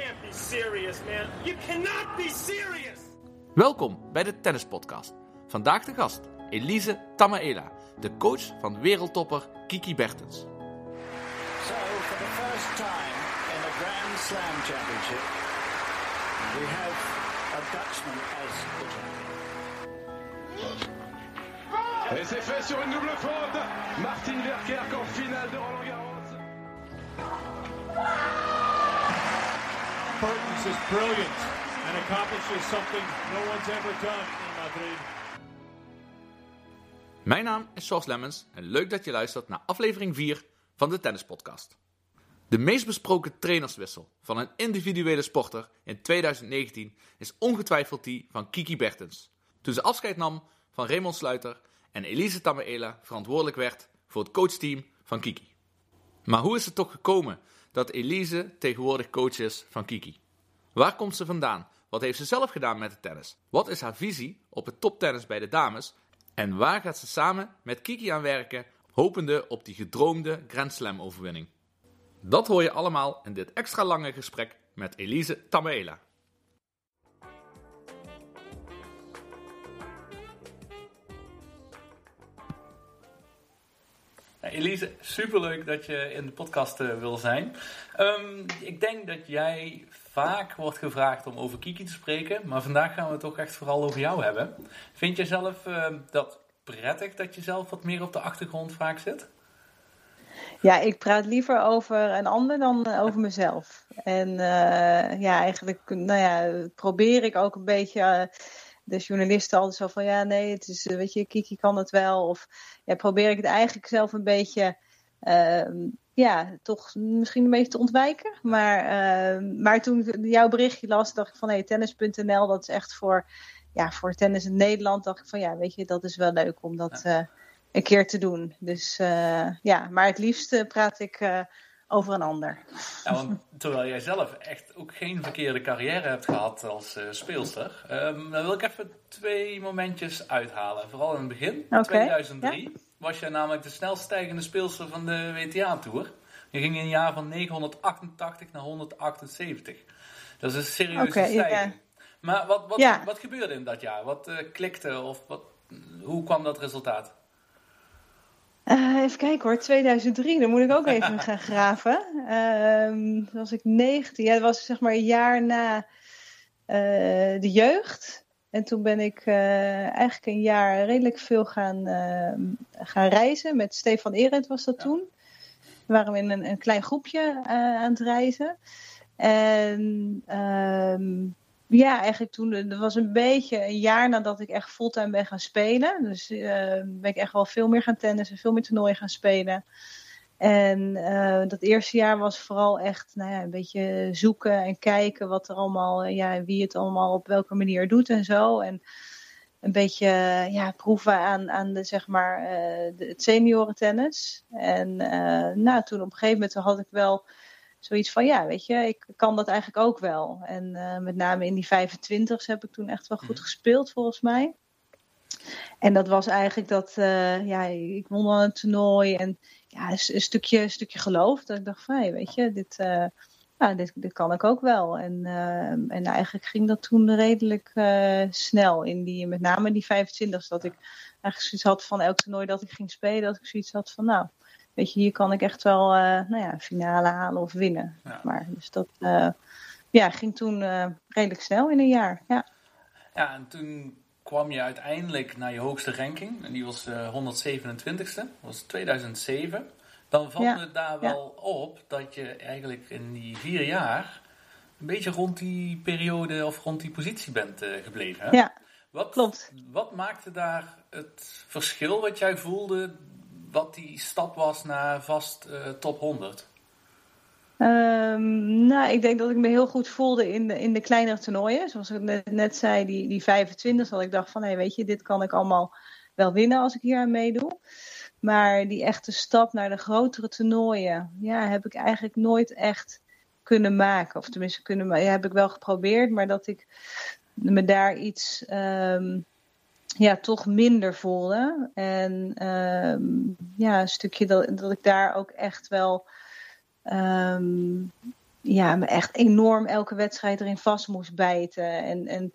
can't be serious, man. You cannot be serious. Welkom bij de Tennispodcast. Vandaag de gast Elise Tamaela, de coach van wereldtopper Kiki Bertens. So, for the first time in a Grand Slam championship, we have a Dutchman as the champion. Et c'est fait sur une double faute. Martin Verkerk en finale de Roland Garros. Is brilliant and accomplishes something no one's ever done in Madrid. Mijn naam is George Lemmens en leuk dat je luistert naar aflevering 4 van de Tennispodcast. De meest besproken trainerswissel van een individuele sporter in 2019 is ongetwijfeld die van Kiki Bertens. Toen ze afscheid nam van Raymond Sluiter en Elise Tamaela verantwoordelijk werd voor het coachteam van Kiki. Maar hoe is het toch gekomen dat Elise tegenwoordig coach is van Kiki? Waar komt ze vandaan? Wat heeft ze zelf gedaan met de tennis? Wat is haar visie op het toptennis bij de dames? En waar gaat ze samen met Kiki aan werken, hopende op die gedroomde Grand Slam overwinning? Dat hoor je allemaal in dit extra lange gesprek met Elise Tamaela. Elise, superleuk dat je in de podcast uh, wil zijn. Um, ik denk dat jij vaak wordt gevraagd om over Kiki te spreken, maar vandaag gaan we het toch echt vooral over jou hebben. Vind je zelf uh, dat prettig dat je zelf wat meer op de achtergrond vaak zit? Ja, ik praat liever over een ander dan over mezelf. En uh, ja, eigenlijk nou ja, probeer ik ook een beetje de journalisten altijd zo van ja, nee, het is, weet je, Kiki kan het wel. Of ja, probeer ik het eigenlijk zelf een beetje, uh, ja, toch misschien een beetje te ontwijken. Maar, uh, maar toen ik jouw berichtje las, dacht ik van hé, hey, tennis.nl, dat is echt voor, ja, voor tennis in Nederland. Dacht ik van ja, weet je, dat is wel leuk om dat uh, een keer te doen. Dus ja, maar het liefst praat ik over een ander. Ja, want terwijl jij zelf echt ook geen verkeerde carrière hebt gehad als uh, speelster, um, dan wil ik even twee momentjes uithalen. Vooral in het begin, okay. 2003, ja. was jij namelijk de snelst stijgende speelster van de WTA-tour. Je ging in een jaar van 988 naar 178. Dat is een serieuze okay, stijging. Ja. Maar wat, wat, wat gebeurde in dat jaar? Wat uh, klikte of wat, hoe kwam dat resultaat? Uh, even kijken hoor, 2003, dan moet ik ook even gaan graven. Uh, was ik 19, ja, dat was zeg maar een jaar na uh, de jeugd. En toen ben ik uh, eigenlijk een jaar redelijk veel gaan, gaan reizen. Met Stefan Erendt was dat ja. toen. We waren in een, een klein groepje aan het reizen. En um, ja, eigenlijk toen, dat was een beetje een jaar nadat ik echt fulltime ben gaan spelen. Dus uh, ben ik echt wel veel meer gaan tennissen, veel meer toernooien gaan spelen. En uh, dat eerste jaar was vooral echt nou ja, een beetje zoeken en kijken wat er allemaal, ja, wie het allemaal op welke manier doet en zo. En een beetje ja, proeven aan, aan de, zeg maar, de, het seniorentennis. En nou, toen op een gegeven moment had ik wel zoiets van, ja, weet je, ik kan dat eigenlijk ook wel. En uh, met name in die 25's heb ik toen echt wel goed gespeeld, volgens mij. En dat was eigenlijk dat, uh, ja, ik won dan een toernooi en ja, een, een stukje, een stukje geloof. Dat ik dacht van, hey, weet je, dit, uh, nou, dit, dit kan ik ook wel. En, en eigenlijk ging dat toen redelijk snel, in die, met name die 25's, dat ik eigenlijk zoiets had van elk toernooi dat ik ging spelen, dat ik zoiets had van, nou, weet je, hier kan ik echt wel, uh, nou ja, finale halen of winnen. Ja. Maar, dus dat uh, ja, ging toen uh, redelijk snel in een jaar. Ja. ja, en toen kwam je uiteindelijk naar je hoogste ranking. En die was 127ste. Dat was 2007. Dan valt ja. me daar wel ja. op dat je eigenlijk in die vier jaar een beetje rond die periode of rond die positie bent gebleven. Hè? Ja, wat, klopt. Wat maakte daar het verschil wat jij voelde wat die stap was naar vast uh, top 100? Um, nou, ik denk dat ik me heel goed voelde in de, in de kleinere toernooien. Zoals ik net, net zei, die, die 25, dat ik dacht van, hé, weet je, dit kan ik allemaal wel winnen als ik hier aan meedoe. Maar die echte stap naar de grotere toernooien, ja, heb ik eigenlijk nooit echt kunnen maken. Of tenminste, kunnen, heb ik wel geprobeerd, maar dat ik me daar iets... Um, ja, toch minder voelde. En um, ja, een stukje dat, dat ik daar ook echt wel um, ja, me echt enorm elke wedstrijd erin vast moest bijten. En, en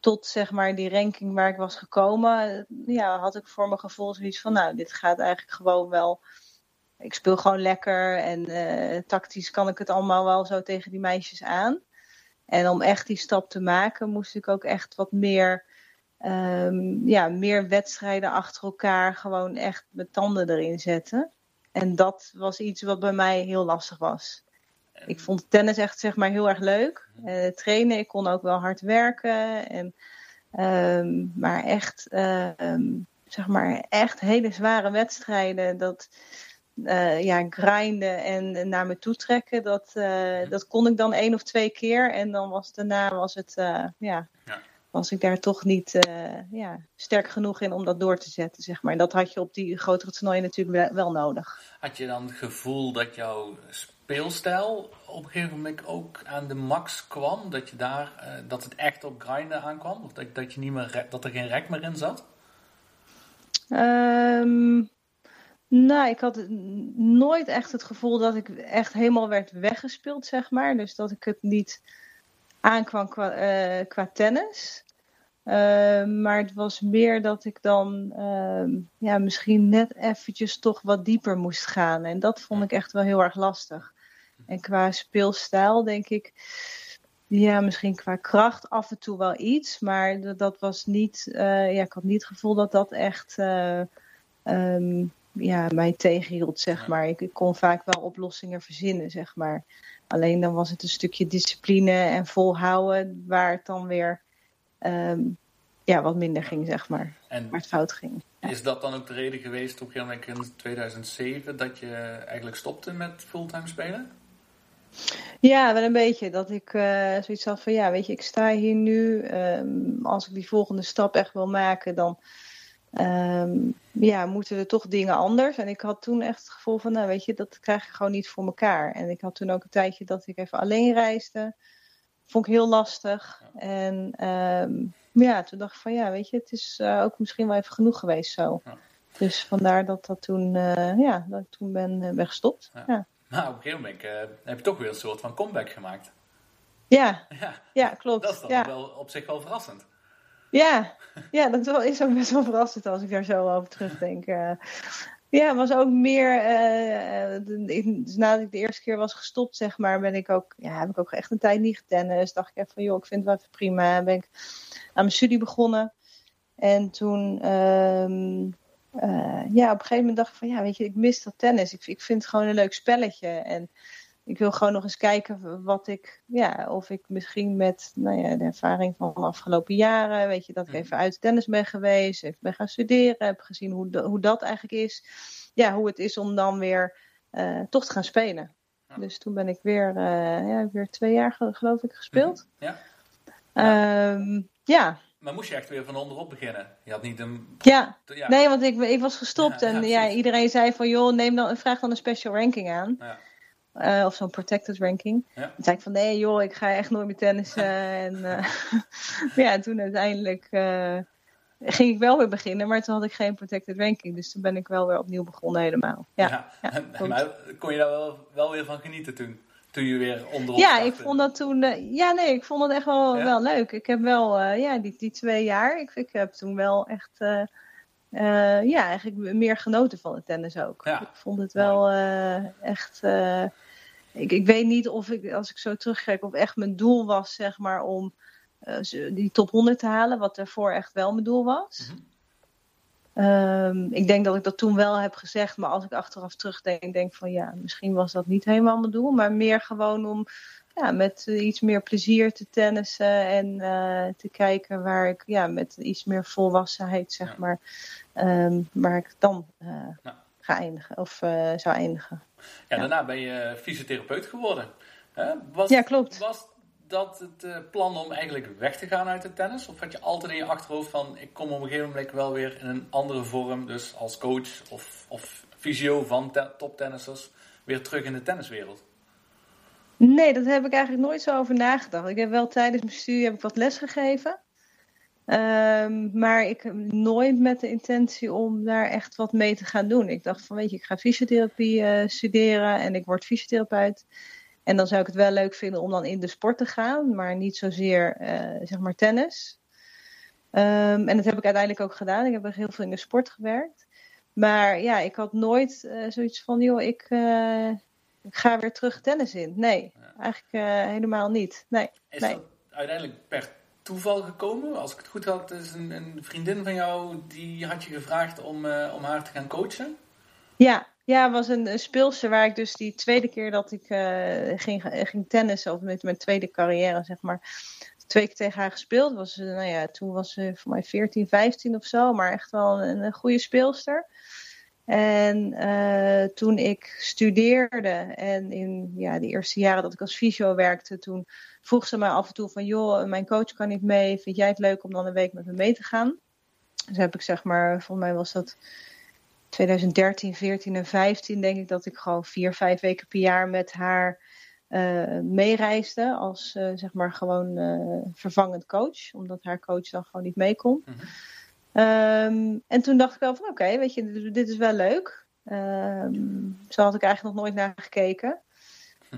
tot zeg maar die ranking waar ik was gekomen, ja, had ik voor mijn gevoel zoiets van, nou, dit gaat eigenlijk gewoon wel. Ik speel gewoon lekker en uh, tactisch kan ik het allemaal wel zo tegen die meisjes aan. En om echt die stap te maken, moest ik ook echt wat meer, um, ja, meer wedstrijden achter elkaar gewoon echt mijn tanden erin zetten. En dat was iets wat bij mij heel lastig was. Ik vond tennis echt zeg maar heel erg leuk. Uh, trainen, ik kon ook wel hard werken. En, um, maar echt, uh, um, zeg maar echt hele zware wedstrijden. Dat uh, ja, grinden en naar me toe trekken. Dat, dat kon ik dan één of twee keer. En dan was daarna was het, ja, ja, was ik daar toch niet ja, sterk genoeg in om dat door te zetten. Zeg maar. En dat had je op die grotere toernooien natuurlijk wel, wel nodig. Had je dan het gevoel dat jouw speelstijl op een gegeven moment ook aan de max kwam? Dat, je daar, uh, dat het echt op grinden aankwam? Of dat, dat, je niet meer, dat er geen rek meer in zat? Um, nou, ik had nooit echt het gevoel dat ik echt helemaal werd weggespeeld, zeg maar. Dus dat ik het niet aankwam qua, uh, qua tennis. Uh, maar het was meer dat ik dan uh, ja, misschien net eventjes toch wat dieper moest gaan. En dat vond ik echt wel heel erg lastig. En qua speelstijl denk ik, ja, misschien qua kracht af en toe wel iets. Maar dat, dat was niet, uh, ja, ik had niet het gevoel dat dat echt um, ja, mij tegenhield, zeg maar. Ik, ik kon vaak wel oplossingen verzinnen, zeg maar. Alleen dan was het een stukje discipline en volhouden waar het dan weer um, ja, wat minder ging, zeg maar. En waar het fout ging. Ja. Is dat dan ook de reden geweest op een in 2007 dat je eigenlijk stopte met fulltime spelen? Ja, wel een beetje. Dat ik uh, zoiets had van ja, weet je, ik sta hier nu. Um, als ik die volgende stap echt wil maken, dan um, ja, moeten er toch dingen anders. En ik had toen echt het gevoel van, nou weet je, dat krijg ik gewoon niet voor elkaar. En ik had toen ook een tijdje dat ik even alleen reisde. Vond ik heel lastig. Ja. En um, ja, toen dacht ik van ja, weet je, het is uh, ook misschien wel even genoeg geweest zo. Ja. Dus vandaar dat dat toen, uh, ja, dat ik toen ben, uh, ben gestopt. Ja. ja. Nou, op een gegeven moment heb je toch weer een soort van comeback gemaakt. Ja, ja, ja klopt. Dat is dan wel op zich wel verrassend. Ja, ja dat is ook best wel verrassend als ik daar zo over terugdenk. Uh, ja, was ook meer. Uh, dus nadat ik de eerste keer was gestopt, zeg maar, ben ik ook. Ja, heb ik ook echt een tijd niet getennist. Dacht ik even van, joh, ik vind het wel even prima. Ben ik aan mijn studie begonnen. En toen. Uh, ja, op een gegeven moment dacht ik van, ja, weet je, ik mis dat tennis. Ik, ik vind het gewoon een leuk spelletje. En ik wil gewoon nog eens kijken wat ik, ja, of ik misschien met nou ja, de ervaring van de afgelopen jaren, weet je, dat ik even uit tennis ben geweest, even ben gaan studeren, heb gezien hoe, de, hoe dat eigenlijk is. Ja, hoe het is om dan weer uh, toch te gaan spelen. Ja. Dus toen ben ik weer, uh, ja, weer twee jaar geloof ik gespeeld. Ja. Ja. Um, ja. Maar moest je echt weer van onderop beginnen? Je had niet een... Ja, ja. nee, want ik, ik was gestopt ja, en ja, iedereen zei van, joh, neem dan, vraag dan een special ranking aan. Ja. Uh, of zo'n protected ranking. Ja. Toen zei ik van nee joh, ik ga echt nooit meer tennissen. en uh, ja, toen uiteindelijk uh, ging ik wel weer beginnen, maar toen had ik geen protected ranking. Dus toen ben ik wel weer opnieuw begonnen helemaal. Ja, ja. ja maar kon je daar wel, wel weer van genieten toen? Toen je weer onderop Ja, startte? ik vond dat toen... ja, nee, ik vond dat echt wel, wel leuk. Ik heb wel, ja, die, die twee jaar, ik, ik heb toen wel echt... Uh, uh, ja, eigenlijk meer genoten van het tennis ook. Ja. Ik vond het wel uh, echt. Uh, ik, ik weet niet of ik, als ik zo terugkijk, of echt mijn doel was, zeg maar, om die top 100 te halen, wat daarvoor echt wel mijn doel was. Mm -hmm. um, ik denk dat ik dat toen wel heb gezegd, maar als ik achteraf terugdenk, denk van ja, misschien was dat niet helemaal mijn doel, maar meer gewoon om ja, met iets meer plezier te tennissen en uh, te kijken waar ik ja, met iets meer volwassenheid, zeg Ja. maar, um, waar ik dan uh, Ja. ga eindigen of uh, zou eindigen. Ja, daarna ben je fysiotherapeut geworden. Was, Ja, klopt. Was dat het eh, plan om eigenlijk weg te gaan uit het tennis? Of had je altijd in je achterhoofd van... ik kom op een gegeven moment wel weer in een andere vorm... dus als coach of, of fysio van te- toptennissers... weer terug in de tenniswereld? Nee, dat heb ik eigenlijk nooit zo over nagedacht. Ik heb wel tijdens mijn studie heb ik wat les gegeven. Um, maar ik nooit met de intentie om daar echt wat mee te gaan doen. Ik dacht van, weet je, ik ga fysiotherapie uh, studeren en ik word fysiotherapeut. En dan zou ik het wel leuk vinden om dan in de sport te gaan, maar niet zozeer eh, zeg maar tennis. Ehm, en dat heb ik uiteindelijk ook gedaan. Ik heb heel veel in de sport gewerkt. Maar ja, ik had nooit eh, zoiets van, joh, ik, eh, ik ga weer terug tennis in. Nee, eigenlijk eh, helemaal niet. Nee, Is nee. dat uiteindelijk per toeval gekomen? Als ik het goed had, is een, een vriendin van jou, die had je gevraagd om, eh, om haar te gaan coachen. Ja, ja, het was een, een speelster waar ik dus die tweede keer dat ik eh, ging, ging tennissen, of met mijn tweede carrière, zeg maar, twee keer tegen haar gespeeld. Was, nou ja, toen was ze voor mij 14, 15 of zo, maar echt wel een, een goede speelster. En eh, toen ik studeerde en in ja, de eerste jaren dat ik als fysio werkte, toen vroeg ze mij af en toe van, joh, mijn coach kan niet mee, vind jij het leuk om dan een week met me mee te gaan? Dus heb ik zeg maar, volgens mij was dat 2013, 14 en 15 denk ik dat ik gewoon vier, vijf weken per jaar met haar eh, meereisde als eh, zeg maar gewoon vervangend coach, omdat haar coach dan gewoon niet mee kon. Mhm. Ehm, en toen dacht ik wel van oké, weet je, dit, dit is wel leuk. Ehm, zo had ik eigenlijk nog nooit naar gekeken.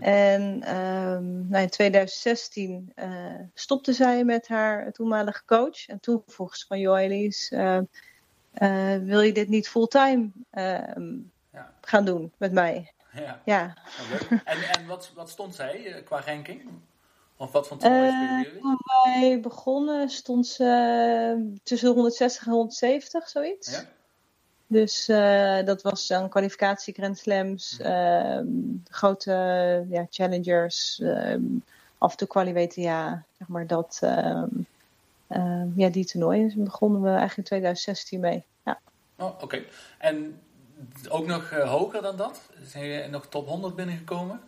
En ehm, nou, in 2016 eh, stopte zij met haar toenmalige coach. En toen vroeg ze van, joh Elise, eh, eh, wil je dit niet fulltime Ja. gaan doen met mij? Ja, Ja, leuk. En, en wat, wat stond zij qua ranking? Of wat voor toernooi spelen jullie? toen wij begonnen stond ze eh, tussen 160 en 170, zoiets. Ja? Dus eh, dat was dan kwalificatie Grand Slams, ehm, grote ja, challengers, ehm, af en toe WTA, zeg maar dat. ehm, ja, die toernooien Dus begonnen we eigenlijk in 2016 mee. Ja. Oh, oké. En ook nog hoger dan dat? Zijn je nog top 100 binnengekomen?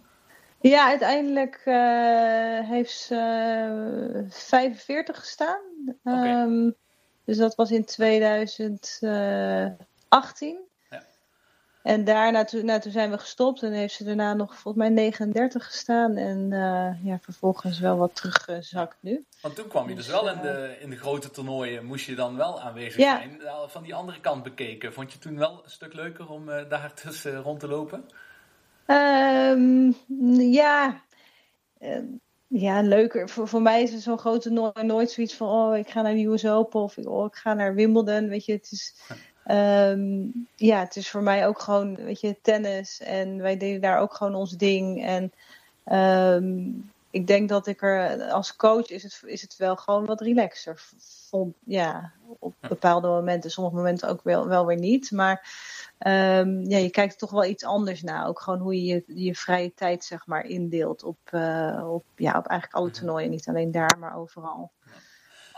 Ja, uiteindelijk eh, heeft ze eh, 45 gestaan. Oké. Ehm, dus dat was in 2018. Ja. En daarna toen, nou, toen zijn we gestopt en heeft ze daarna nog volgens mij 39 gestaan. En eh, ja, vervolgens wel wat teruggezakt nu. Want toen kwam je dus wel in de, in de grote toernooien, moest je dan wel aanwezig Ja. zijn. Nou, Van die andere kant bekeken, vond je toen wel een stuk leuker om eh, daar tussen rond te lopen? Ehm, ja, eh, ja, leuker. Voor, voor mij is het zo'n grote nooit zoiets van, oh, ik ga naar de US Open of oh, ik ga naar Wimbledon. Weet je, het is, ehm, ja, het is voor mij ook gewoon, weet je, tennis. En wij deden daar ook gewoon ons ding. En ehm, ik denk dat ik er, als coach is het, is het wel gewoon wat relaxer. Vond, ja, op bepaalde momenten, sommige momenten ook wel, wel weer niet. Maar Ehm, ja, je kijkt toch wel iets anders naar. Ook gewoon hoe je je, je vrije tijd zeg maar indeelt op, eh, op, ja, op eigenlijk alle toernooien. Niet alleen daar, maar overal.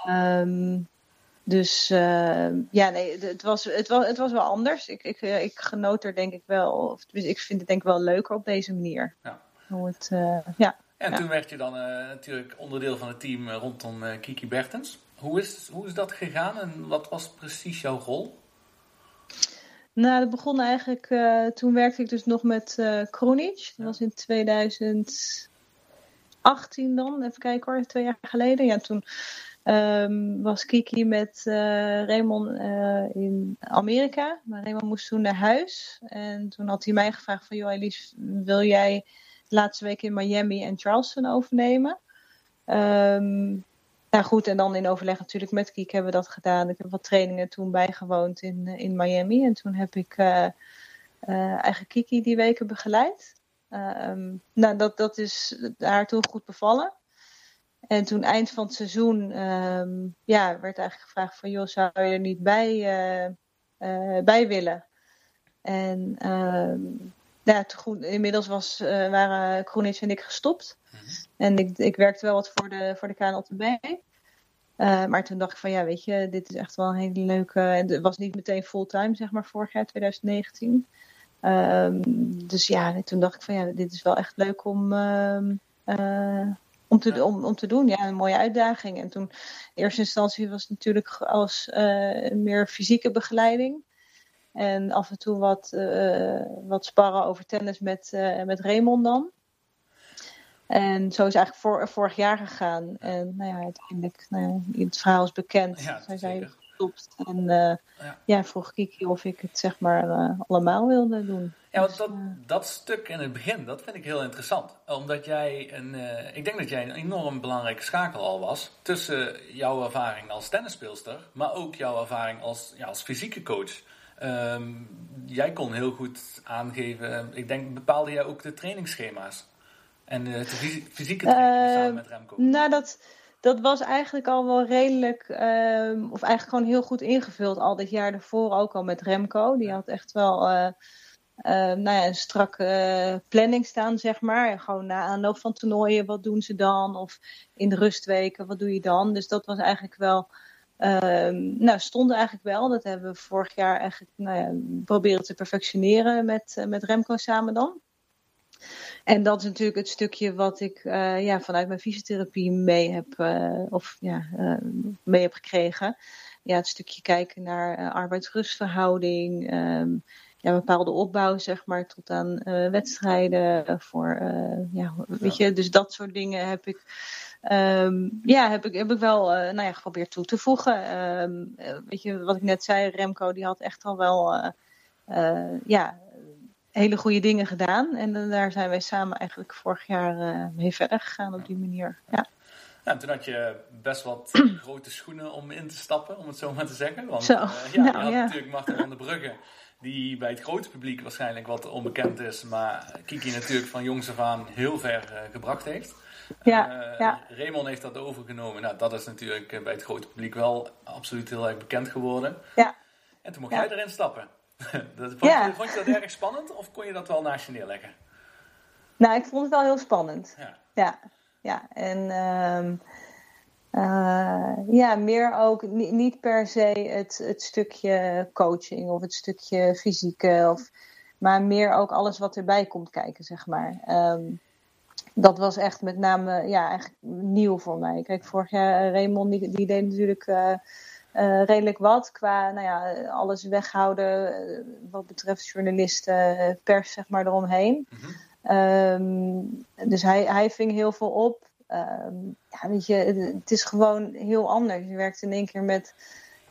Ehm, dus eh, ja, nee, het- was, het, was, het was wel anders. Ik, ik, eh, ik genoot er denk ik wel. Of, ik vind het denk ik wel leuker op deze manier. Ja. Hoe het, eh, ja. En Ja. toen werd je dan natuurlijk onderdeel van het team rondom Kiki Bertens. Hoe is, hoe is dat gegaan en wat was precies jouw rol? Nou, dat begon eigenlijk. eh, toen werkte ik dus nog met Kronic. Dat was in 2018 dan. Even kijken hoor, twee jaar geleden. Ja, toen ehm, was Kiki met eh, Raymond in Amerika. Maar Raymond moest toen naar huis. En toen had hij mij gevraagd van... Joh, Elise, wil jij de laatste week in Miami en Charleston overnemen? Ehm, nou goed, en dan in overleg natuurlijk met Kiek hebben we dat gedaan. Ik heb wat trainingen toen bijgewoond in, eh, in Miami. En toen heb ik eh, eigen Kiki die weken begeleid. Ehm, nou, dat, dat is haar toen goed bevallen. En toen eind van het seizoen ehm, ja, werd eigenlijk gevraagd van... joh, zou je er niet bij, bij willen? En ehm, ja, toen, goed, inmiddels was, eh, waren Kroenic en ik gestopt. En ik, ik werkte wel wat voor de, voor de KNLTB. Eh, maar toen dacht ik van ja, weet je, dit is echt wel een hele leuke. Het was niet meteen fulltime, zeg maar, vorig jaar 2019. Ehm, dus ja, toen dacht ik van ja, dit is wel echt leuk om, ehm, eh, om, te, om, om te doen. Ja, een mooie uitdaging. En toen in eerste instantie was het natuurlijk als meer fysieke begeleiding. En af en toe wat, eh, wat sparren over tennis met, eh, met Raymond dan. En zo is het eigenlijk voor, vorig jaar gegaan. En nou ja, uiteindelijk, nou het verhaal is bekend. Ja, Zij zijn gestopt. En eh, Ja. ja. vroeg Kiki of ik het zeg maar allemaal wilde doen. Ja, want dat, dat stuk in het begin, dat vind ik heel interessant. Omdat jij een, ik denk dat jij een enorm belangrijke schakel al was tussen jouw ervaring als tennisspeelster, maar ook jouw ervaring als, ja, als fysieke coach. Ehm, jij kon heel goed aangeven, ik denk, bepaalde jij ook de trainingsschema's en de, de fysi- fysieke training samen Eh, met Remco. Nou, dat, dat was eigenlijk al wel redelijk, ehm, of eigenlijk gewoon heel goed ingevuld. Al dit jaar ervoor ook al met Remco. Die had echt wel eh, eh, nou ja, een strakke eh, planning staan, zeg maar. En gewoon na aanloop van toernooien, wat doen ze dan? Of in de rustweken, wat doe je dan? Dus dat was eigenlijk wel, ehm, nou, stond eigenlijk wel. Dat hebben we vorig jaar eigenlijk nou ja, proberen te perfectioneren met, eh, met Remco samen dan. En dat is natuurlijk het stukje wat ik eh, ja, vanuit mijn fysiotherapie mee heb, eh, of, ja, mee heb gekregen. Ja, het stukje kijken naar arbeidsrustverhouding, ehm, ja, bepaalde opbouw, zeg maar, tot aan eh, wedstrijden. voor, eh, ja, weet je, dus dat soort dingen heb ik, ehm, ja, heb ik, heb ik wel eh, nou ja, geprobeerd toe te voegen. Ehm, eh, weet je, wat ik net zei, Remco, die had echt al wel, ja, hele goede dingen gedaan. En daar zijn wij samen eigenlijk vorig jaar mee verder gegaan op die manier. Ja, Ja, en toen had je best wat grote schoenen om in te stappen, om het zo maar te zeggen. Want Zo, ja, nou, je had natuurlijk Martin van der Brugge, die bij het grote publiek waarschijnlijk wat onbekend is, maar Kiki natuurlijk van jongs af aan heel ver eh, gebracht heeft. Ja, Eh, ja. Raymond heeft dat overgenomen. Nou, dat is natuurlijk eh, bij het grote publiek wel absoluut heel erg bekend geworden. ja. En toen mocht Ja. jij erin stappen. dat, vond, Ja. je, vond je dat erg spannend of kon je dat wel naast je neerleggen? Nou, ik vond het wel heel spannend. Ja. Ja, ja. En ehm, eh, ja, meer ook ni- niet per se het, het stukje coaching of het stukje fysieke, of, maar meer ook alles wat erbij komt kijken, zeg maar. Ehm, dat was echt met name ja, eigenlijk nieuw voor mij. Kijk, vorig jaar eh, Raymond, die, die deed natuurlijk eh, redelijk wat qua nou ja, alles weghouden wat betreft journalisten, pers, zeg maar, eromheen. Ehm, dus hij, hij ving heel veel op. Ehm, ja, weet je, het, het is gewoon heel anders. Je werkt in één keer met,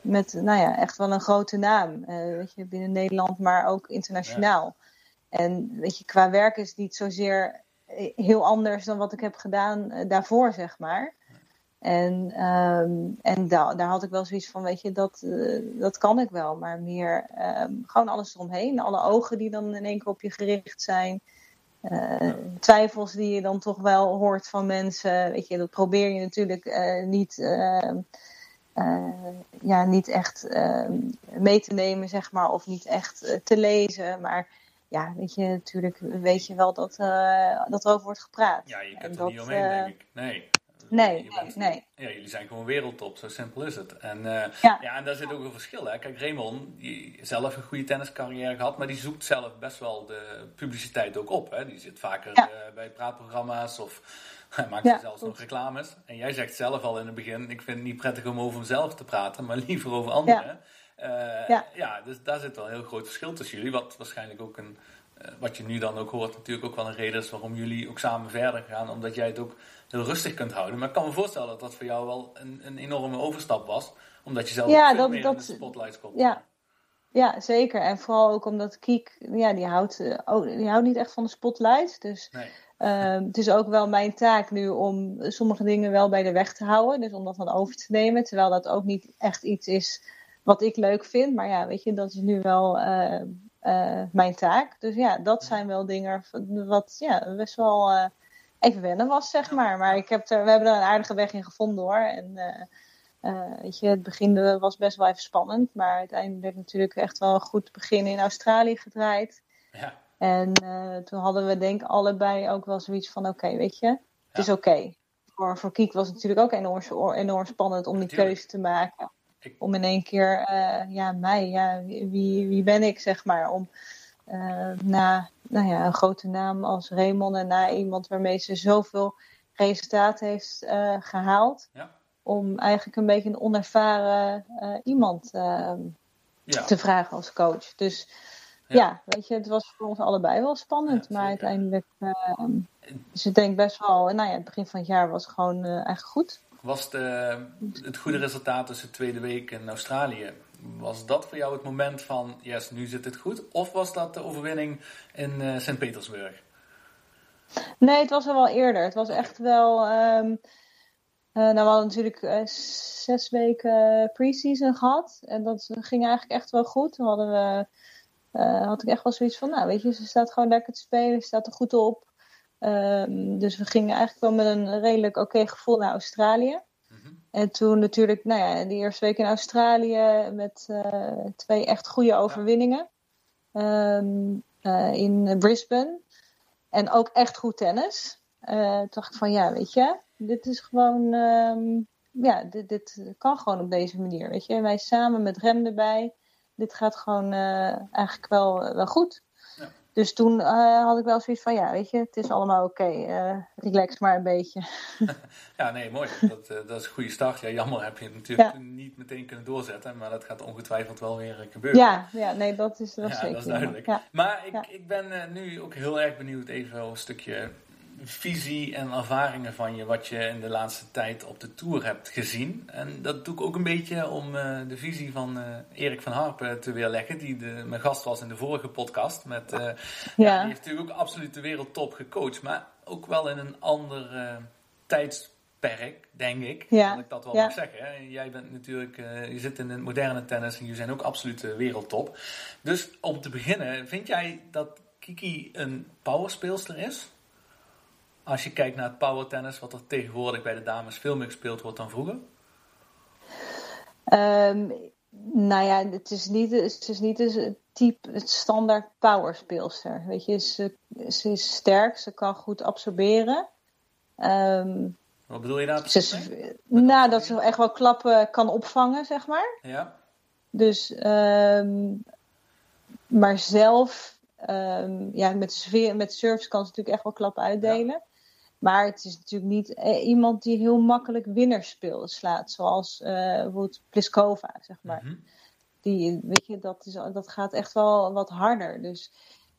met nou ja, echt wel een grote naam. eh, weet je, binnen Nederland, maar ook internationaal. En weet je, qua werk is het niet zozeer eh, heel anders dan wat ik heb gedaan eh, daarvoor, zeg maar. En, ehm, en da- daar had ik wel zoiets van, weet je, dat, dat kan ik wel. Maar meer ehm, gewoon alles eromheen. Alle ogen die dan in één keer op je gericht zijn. Eh, twijfels die je dan toch wel hoort van mensen. Weet je, dat probeer je natuurlijk eh, niet, ehm, eh, ja, niet echt ehm, mee te nemen, zeg maar. Of niet echt te lezen. Maar ja, weet je, natuurlijk weet je wel dat, dat er over wordt gepraat. Ja, je En kunt er dat, niet omheen, denk ik. Nee. Nee, Je nee, bent- nee. Ja, jullie zijn gewoon wereldtop, zo simpel is het. En, eh, Ja. ja. en daar zit ook een verschil. Hè? Kijk, Raymond, die zelf een goede tenniscarrière gehad, maar die zoekt zelf best wel de publiciteit ook op. Hè? Die zit vaker Ja. eh, bij praatprogramma's of hij maakt Ja, zelfs nog reclames. En jij zegt zelf al in het begin, ik vind het niet prettig om over mezelf te praten, maar liever over anderen. Eh, Ja. ja, dus daar zit wel een heel groot verschil tussen jullie. Wat waarschijnlijk ook een, wat je nu dan ook hoort, natuurlijk ook wel een reden is waarom jullie ook samen verder gaan. Omdat jij het ook heel rustig kunt houden. Maar ik kan me voorstellen dat dat voor jou wel een, een enorme overstap was. Omdat je zelf Ja, veel dat- meer dat- in de spotlights komt. Ja. Ja, zeker. En vooral ook omdat Kiek, ja, die houdt, eh, oh, die houdt niet echt van de spotlight. Dus Nee. ehm, het is ook wel mijn taak nu om sommige dingen wel bij de weg te houden. Dus om dat dan over te nemen. Terwijl dat ook niet echt iets is wat ik leuk vind. Maar ja, weet je, dat is nu wel eh, eh, mijn taak. Dus ja, dat zijn wel dingen wat ja, best wel even wennen was, zeg maar. Maar ik heb er, we hebben er een aardige weg in gevonden hoor. En eh, eh, weet je, het begin was best wel even spannend. Maar uiteindelijk natuurlijk echt wel een goed begin in Australië gedraaid. Ja. En eh, toen hadden we denk ik allebei ook wel zoiets van, oké, weet je, het is oké. Voor, voor Kiek was het natuurlijk ook enorm, enorm spannend om die keuze te maken. Ik- Om in één keer, ja, mij, ja, wie, wie ben ik, zeg maar. Om na nou ja, een grote naam als Raymond en na iemand waarmee ze zoveel resultaat heeft eh, gehaald. Ja. Om eigenlijk een beetje een onervaren eh, iemand eh, Ja. te vragen als coach. Dus Ja. ja. weet je, het was voor ons allebei wel spannend. Ja, maar uiteindelijk, eh, dus ik denk best wel, nou ja, het begin van het jaar was gewoon eh, eigenlijk goed. Was de, het goede resultaat tussen de tweede week in Australië, Was dat voor jou het moment van, yes, nu zit het goed? Of was dat de overwinning in uh, Sint-Petersburg? Nee, het was al wel eerder. Het was echt wel. Um, uh, nou, we hadden natuurlijk uh, zes weken pre-season gehad. En dat ging eigenlijk echt wel goed. Toen hadden we, had ik echt wel zoiets van: Nou, weet je, ze staat gewoon lekker te spelen. Ze staat er goed op. Um, dus we gingen eigenlijk wel met een redelijk oké gevoel naar Australië. En toen natuurlijk, nou ja, die eerste week in Australië met uh, twee echt goede overwinningen. Um, uh, in Brisbane. En ook echt goed tennis. Uh, toen dacht ik van, ja, weet je, dit is gewoon, um, ja, dit, dit kan gewoon op deze manier, weet je. En wij samen met Rem erbij, dit gaat gewoon eigenlijk wel, wel goed. Dus toen uh, had ik wel zoiets van, ja, weet je, het is allemaal oké. Okay. Uh, relax maar een beetje. ja, nee, mooi. Dat, uh, dat is een goede start. Ja, jammer heb je het natuurlijk ja. niet meteen kunnen doorzetten. Maar dat gaat ongetwijfeld wel weer gebeuren. Ja, ja nee, dat is, dat ja, zeker. dat is duidelijk. Ja. Maar ik, ik ben nu ook heel erg benieuwd even een stukje visie en ervaringen van je, wat je in de laatste tijd op de Tour hebt gezien. En dat doe ik ook een beetje om uh, de visie van uh, Erik van Harpen te weerleggen, die de, mijn gast was in de vorige podcast. Met, uh, ja. ja. die heeft natuurlijk ook absoluut de wereldtop gecoacht, maar ook wel in een ander tijdsperk, denk ik. Ja. Dat ik dat wel ja. mag zeggen. Hè. Jij bent natuurlijk, je zit in het moderne tennis en jullie zijn ook absoluut de wereldtop. Dus om te beginnen, vind jij dat Kiki een powerspeelster is? Als je kijkt naar het power tennis, wat er tegenwoordig bij de dames veel meer gespeeld wordt dan vroeger? Um, nou ja, het is niet, het is niet het type, het standaard power speelster. Weet je, ze, ze is sterk, ze kan goed absorberen. Um, wat bedoel je daar? Ze, nou, dat ze echt wel klappen kan opvangen, zeg maar. Ja. Dus, um, maar zelf, ja, met, met service kan ze natuurlijk echt wel klappen uitdelen. Ja. Maar het is natuurlijk niet eh, iemand die heel makkelijk winnerspeel slaat. Zoals uh, bijvoorbeeld Pliskova, zeg maar. Mhm. Mm -hmm. Die, weet je, dat, is, dat gaat echt wel wat harder. Dus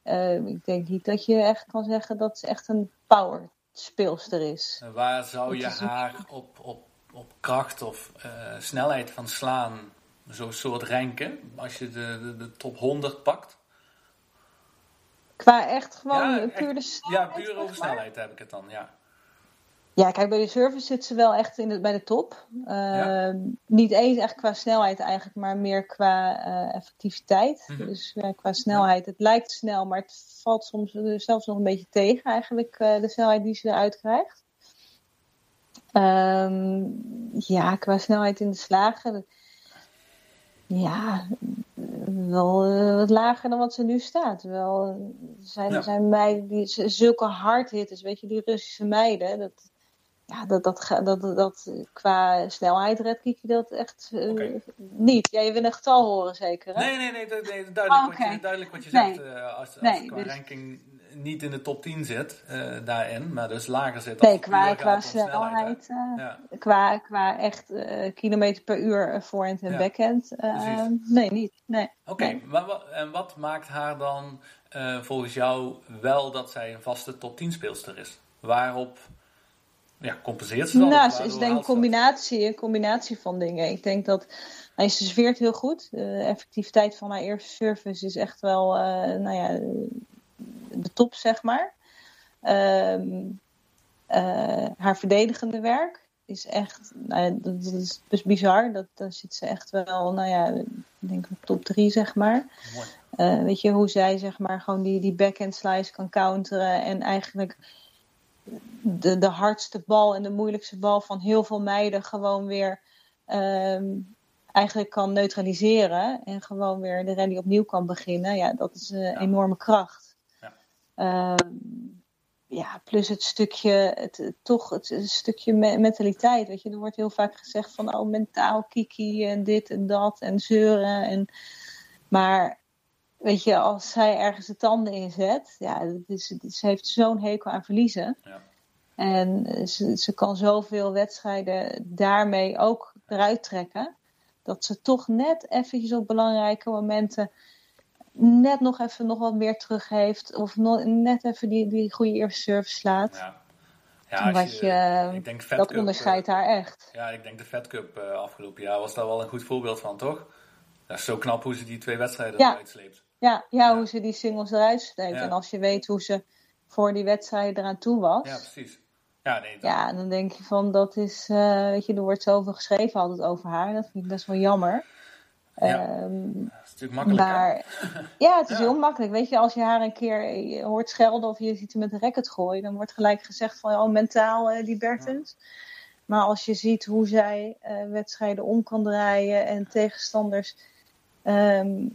uh, ik denk niet dat je echt kan zeggen dat ze echt een power speelster is. En waar zou je haar op, op, op kracht of uh, snelheid van slaan zo'n soort ranken? Als je de, de, de top 100 pakt? Qua echt gewoon ja, puur de snelheid? Ja, puur over snelheid heb ik het dan, ja. Ja, kijk, bij de service zit ze wel echt in de, bij de top. Uh, ja. Niet eens echt qua snelheid eigenlijk, maar meer qua uh, effectiviteit. Mhm. Dus uh, qua snelheid. Het lijkt snel, maar het valt soms zelfs nog een beetje tegen eigenlijk, de snelheid die ze eruit krijgt. Um, ja, qua snelheid in de slagen. Ja, wel uh, wat lager dan wat ze nu staat. Wel, zijn, Ja. zijn meiden die zulke hardhitters, weet je, die Russische meiden. Dat, ja, dat, dat, dat, dat, qua snelheid redt Kiki dat echt uh, Oké. niet. Ja, je wil een getal horen zeker, hè? Nee, nee, nee, nee duidelijk, Oh, wat je, duidelijk wat je Nee. zegt. eh, als als Nee, het qua dus- ranking niet in de top 10 zit, eh, daarin, maar dus lager zit. Nee, qua, qua snelheid, eh, Ja. qua, qua echt eh, kilometer per uur eh, voorhand en Ja, backhand. eh, nee, niet. Nee. Oké, Nee. wa- en wat maakt haar dan eh, volgens jou wel dat zij een vaste top 10 speelster is? Waarop ja, compenseert ze dan? Nou, het is denk ik ze combinatie, een combinatie van dingen. Ik denk dat hij ze serveert heel goed. De effectiviteit van haar eerste service is echt wel, eh, nou ja, de top, zeg maar. Ehm, eh, haar verdedigende werk is echt, nou ja, dat, dat is dus bizar. Dat, dan zit ze echt wel, nou ja, ik denk op top drie, zeg maar. Eh, weet je, hoe zij zeg maar gewoon die, die backhand slice kan counteren en eigenlijk de, de hardste bal en de moeilijkste bal van heel veel meiden gewoon weer ehm, eigenlijk kan neutraliseren en gewoon weer de rally opnieuw kan beginnen. Ja, dat is een Ja. enorme kracht. Ja. Ehm, ja, plus het stukje, het, het- toch het, het stukje me- mentaliteit. Weet je, er wordt heel vaak gezegd van oh, mentaal kiki en dit en dat en zeuren. En, maar weet je, als zij ergens de tanden in zet, ja, is, ze heeft zo'n hekel aan verliezen. Ja. En eh, ze, ze kan zoveel wedstrijden daarmee ook eruit trekken. Dat ze toch net eventjes op belangrijke momenten net nog even nog wat meer terug heeft. Of no- net even die, die goede eerste service slaat. Ja. Ja, Wat als je, ik denk dat Cup, onderscheidt haar echt. eh, ja, ik denk de Fed Cup eh, afgelopen jaar was daar wel een goed voorbeeld van, toch? Dat is zo knap hoe ze die twee wedstrijden Ja. eruit sleept. Ja, ja, hoe ze die singles eruit sleept. Ja. En als je weet hoe ze voor die wedstrijd eraan toe was. Ja, precies. Ja, nee, dat- Ja, dan denk je van dat is, eh, weet je, er wordt zoveel geschreven altijd over haar. Dat vind ik best wel jammer. Ja. Ehm, dat is natuurlijk makkelijk. maar ja, het is Ja. heel makkelijk. Weet je, als je haar een keer eh, hoort schelden of je ziet hem met een racket gooien, dan wordt gelijk gezegd van, oh, mentaal eh, die Bertens. Maar als je ziet hoe zij eh, wedstrijden om kan draaien en tegenstanders ehm,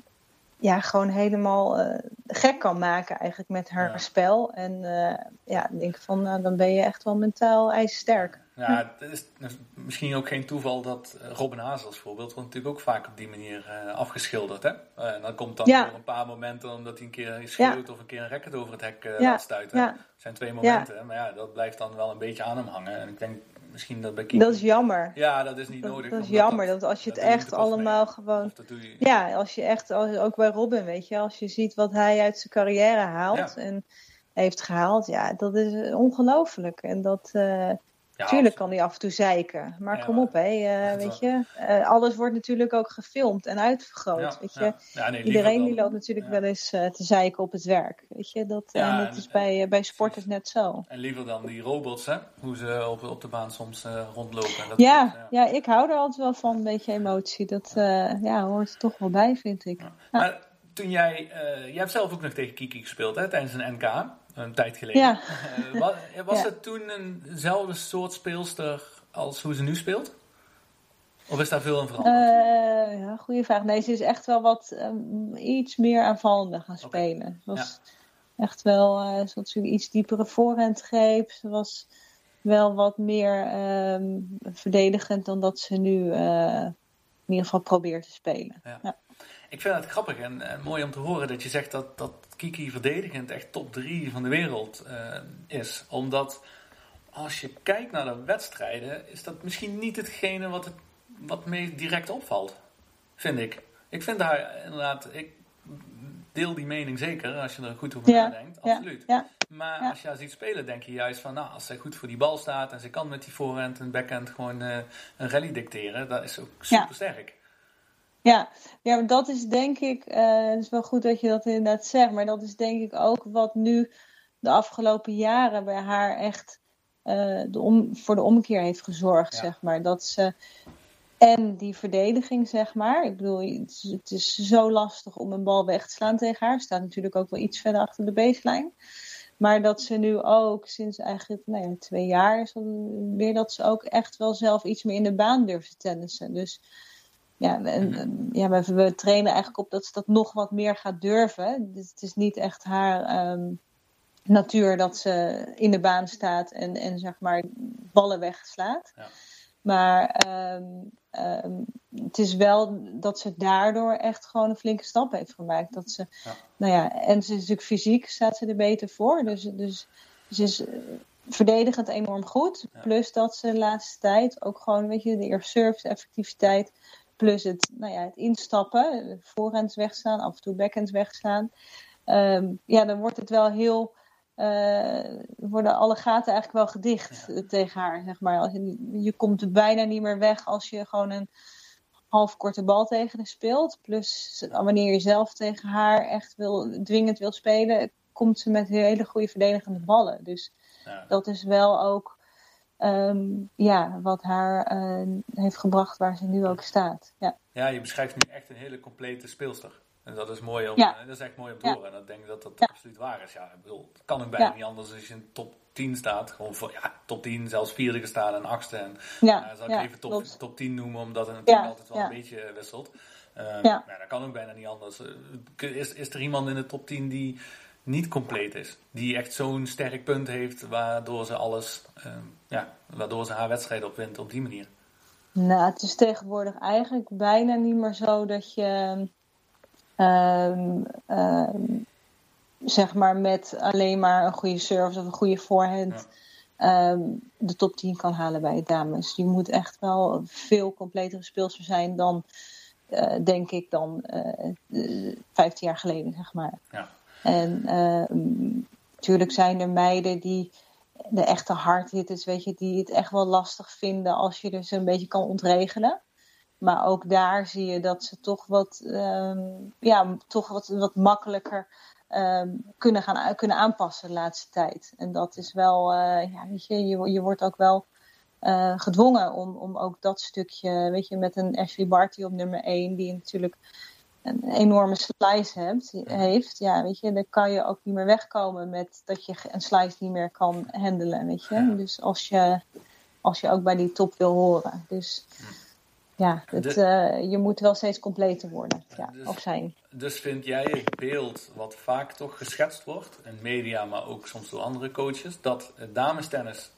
ja, gewoon helemaal eh, gek kan maken eigenlijk met haar Ja. spel. En eh, ja, denk van, nou, dan ben je echt wel mentaal ijzersterk. Ja, het is, het is misschien ook geen toeval dat eh, Robin Hazels bijvoorbeeld wordt natuurlijk ook vaak op die manier afgeschilderd. Hè? En dan komt dan Ja. een paar momenten omdat hij een keer schreeuwt of een keer een racket over het hek Ja, laat stuiten. ja. Dat zijn twee momenten, maar ja, dat blijft dan wel een beetje aan hem hangen. En ik denk misschien dat bij Kiki... Dat is jammer. Ja, dat is niet Dat, nodig. dat is jammer, dat als je het echt mee. allemaal gewoon... Of dat doe je... Ja, als je echt, als- ook bij Robin, weet je, als je ziet wat hij uit zijn carrière haalt Ja. en heeft gehaald, ja, dat is ongelooflijk. En dat, eh Ja, tuurlijk kan hij af en toe zeiken, maar Ja, kom op, hè, eh, weet je. Eh, alles wordt natuurlijk ook gefilmd en uitvergroot, Ja, weet je. nee, Iedereen die loopt natuurlijk wel eens eh, te zeiken op het werk, weet je. Dat, en dat en- is bij, bij sporters net zo. En liever dan die robots, hè? Hoe ze op, op de baan soms rondlopen. Dat Ja, ja, ik hou er altijd wel van, een beetje emotie. Dat ja, hoort er toch wel bij, vind ik. Maar toen jij, jij hebt zelf ook nog tegen Kiki gespeeld hè, tijdens een NK, een tijd geleden. Ja. Eh, was was Ja. het toen eenzelfde soort speelster als hoe ze nu speelt? Of is daar veel in veranderd? Eh, ja, goede vraag. Nee, ze is echt wel wat ehm, iets meer aanvallender gaan spelen. Was echt wel, eh ze had iets diepere voorhandgreep. Ze was wel wat meer ehm, verdedigend dan dat ze nu in ieder geval probeert te spelen. Ja. Ik vind het grappig en, en mooi om te horen dat je zegt dat, dat Kiki verdedigend echt top 3 van de wereld eh, is. Omdat als je kijkt naar de wedstrijden, is dat misschien niet hetgene wat, het, wat me direct opvalt. Vind ik. Ik vind haar inderdaad, ik deel die mening zeker als je er goed over Ja, nadenkt. Absoluut. ja. Maar als je haar ziet spelen, denk je juist van, nou, als zij goed voor die bal staat en ze kan met die voorhand en backhand gewoon eh, een rally dicteren, dat is ook super sterk. Ja, ja, maar dat is denk ik, eh, het is wel goed dat je dat inderdaad zegt, maar dat is denk ik ook wat nu de afgelopen jaren bij haar echt eh, de om, voor de omkeer heeft gezorgd, Ja. zeg maar. Dat ze, en die verdediging, zeg maar. Ik bedoel, het is, het is zo lastig om een bal weg te slaan tegen haar. Staat natuurlijk ook wel iets verder achter de baseline. Maar dat ze nu ook sinds eigenlijk nou ja, twee jaar is weer dat ze ook echt wel zelf iets meer in de baan durft te tennissen. Dus ja, en, en, ja we, we trainen eigenlijk op dat ze dat nog wat meer gaat durven. Dus het is niet echt haar ehm, natuur dat ze in de baan staat en, en zeg maar ballen wegslaat. Ja. Maar ehm, ehm, het is wel dat ze daardoor echt gewoon een flinke stap heeft gemaakt. Dat ze, Ja. nou ja, en ze is natuurlijk fysiek staat ze er beter voor. Dus, dus ze is eh, verdedigend enorm goed. Ja. Plus dat ze de laatste tijd ook gewoon, weet je, de eerste service effectiviteit. Plus het, nou ja, het instappen, voorhands wegstaan, af en toe backhands wegstaan. Ehm, ja, dan wordt het wel heel. eh, worden alle gaten eigenlijk wel gedicht eh, tegen haar, zeg maar. Als je, je komt bijna niet meer weg als je gewoon een half korte bal tegen haar speelt. Plus wanneer je zelf tegen haar echt wil, dwingend wil spelen, komt ze met hele goede verdedigende ballen. Dus Ja. dat is wel ook ehm, ja, wat haar eh, heeft gebracht waar ze nu ook staat. Ja. Ja, je beschrijft nu echt een hele complete speelster. En dat is mooi om, Ja. eh, dat is echt mooi om te Ja. horen. En ik denk dat dat Ja. absoluut waar is. Ja, ik bedoel, het kan ook bijna niet anders als je in top 10 staat. Gewoon voor, ja, top 10, zelfs vierde gestaan en achtste. En Ja, ja, zal ik even top, klopt. top 10 noemen, omdat het natuurlijk altijd wel een beetje wisselt. Eh, Ja. maar dat kan ook bijna niet anders. Eh, Is, is er iemand in de top 10 die niet compleet is? Die echt zo'n sterk punt heeft, waardoor ze alles, eh, ja, waardoor ze haar wedstrijd opwint op die manier? Nou, het is tegenwoordig eigenlijk bijna niet meer zo dat je ehm, ehm, zeg maar met alleen maar een goede service of een goede voorhand ehm, de top 10 kan halen bij de dames. Je moet echt wel een veel completere speelster zijn dan, eh, denk ik, dan eh, eh, 15 jaar geleden, zeg maar. Ja. En natuurlijk zijn er meiden die de echte hardhitters, weet je, die het echt wel lastig vinden als je ze een beetje kan ontregelen. Maar ook daar zie je dat ze toch wat, ehm, ja, toch wat, wat makkelijker ehm, kunnen gaan kunnen aanpassen de laatste tijd. En dat is wel, eh, ja, weet je, je, je wordt ook wel eh, gedwongen om, om ook dat stukje, weet je, met een Ashley Barty op nummer 1, die natuurlijk een enorme slice hebt, heeft, ja, weet je, dan kan je ook niet meer wegkomen met dat je een slice niet meer kan handelen, weet je. Dus als je, als je ook bij die top wil horen. Dus ja, het, eh, je moet wel steeds completer worden, ja, Dus- of zijn. Dus vind jij het beeld wat vaak toch geschetst wordt, in media, maar ook soms door andere coaches, dat damestennis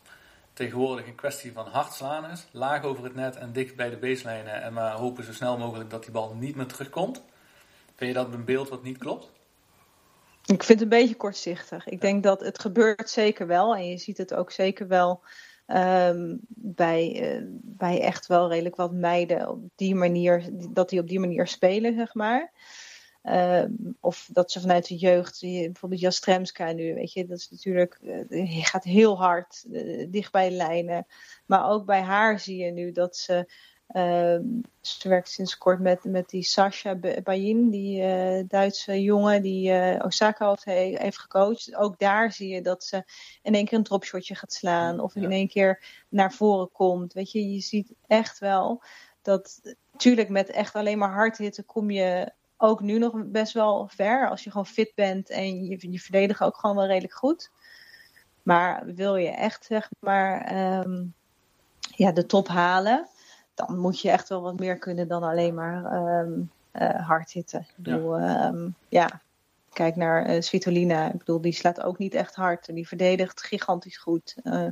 tegenwoordig een kwestie van hard slaan is, laag over het net en dicht bij de baselijnen en maar hopen zo snel mogelijk dat die bal niet meer terugkomt? Vind je dat een beeld wat niet klopt? Ik vind het een beetje kortzichtig. Ik denk dat het gebeurt zeker wel. En je ziet het ook zeker wel ehm, bij, eh, bij echt wel redelijk wat meiden op die manier, dat die op die manier spelen, zeg maar. Ehm, of dat ze vanuit de jeugd, bijvoorbeeld Jastremska nu, weet je, dat is natuurlijk, je gaat heel hard, eh, dicht bij de lijnen. Maar ook bij haar zie je nu dat ze, ze werkt sinds kort met, met die Sasha Ba- Bayin, die eh, Duitse jongen die eh, Osaka had, he- heeft gecoacht. Ook daar zie je dat ze in één keer een dropshotje gaat slaan of in één keer naar voren komt. Weet je, je ziet echt wel dat, natuurlijk met echt alleen maar hard hitten kom je ook nu nog best wel ver. Als je gewoon fit bent en je, je verdedigt ook gewoon wel redelijk goed. Maar wil je echt, zeg maar, ehm, ja, de top halen, dan moet je echt wel wat meer kunnen dan alleen maar ehm, eh, hard hitten. Ik bedoel, ehm, ja, kijk naar eh, Svitolina. Ik bedoel, die slaat ook niet echt hard. En die verdedigt gigantisch goed. Eh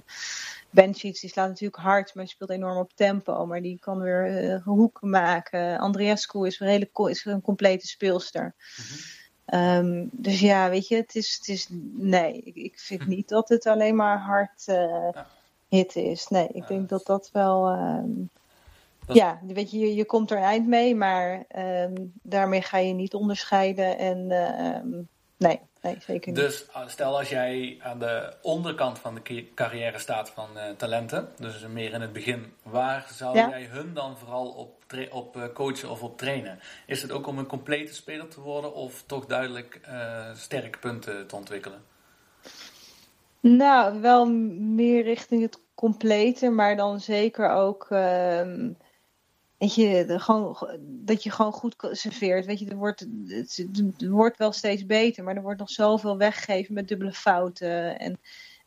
Benchits, die slaat natuurlijk hard, maar speelt enorm op tempo. Maar die kan weer eh, hoeken maken. Andreescu is, een hele, is een complete speelster. Ehm, dus ja, weet je, het is, het is nee, ik, ik vind niet dat het alleen maar hard hitten is. Nee, ik denk dat dat wel, Dat- ja, weet je, je, je komt er eind mee, maar ehm, daarmee ga je niet onderscheiden. En ehm, nee, nee, zeker niet. Dus uh, stel als jij aan de onderkant van de carrière staat van eh, talenten, dus meer in het begin, waar zou Ja. jij hun dan vooral op, op eh, coachen of op trainen? Is het ook om een complete speler te worden of toch duidelijk eh, sterke punten te ontwikkelen? Nou, wel meer richting het complete, maar dan zeker ook, ehm, weet je, gewoon, dat je gewoon goed serveert. Weet je, er wordt, het, wordt wel steeds beter, maar er wordt nog zoveel weggegeven met dubbele fouten. En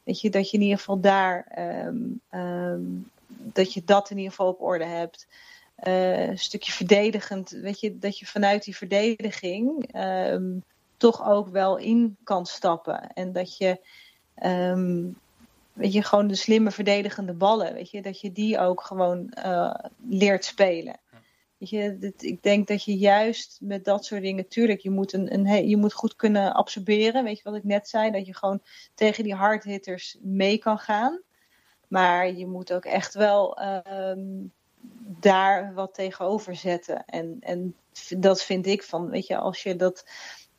weet je, dat je in ieder geval daar, ehm, ehm, dat je dat in ieder geval op orde hebt. Eh, een stukje verdedigend, weet je, dat je vanuit die verdediging ehm, toch ook wel in kan stappen. En dat je weet je, gewoon de slimme verdedigende ballen, weet je, dat je die ook gewoon eh, leert spelen. Weet je, dit, ik denk dat je juist met dat soort dingen, tuurlijk, je moet, een, je moet goed kunnen absorberen. Weet je wat ik net zei? Dat je gewoon tegen die hardhitters mee kan gaan. Maar je moet ook echt wel ehm, daar wat tegenover zetten. En, en dat vind ik van, weet je, als je dat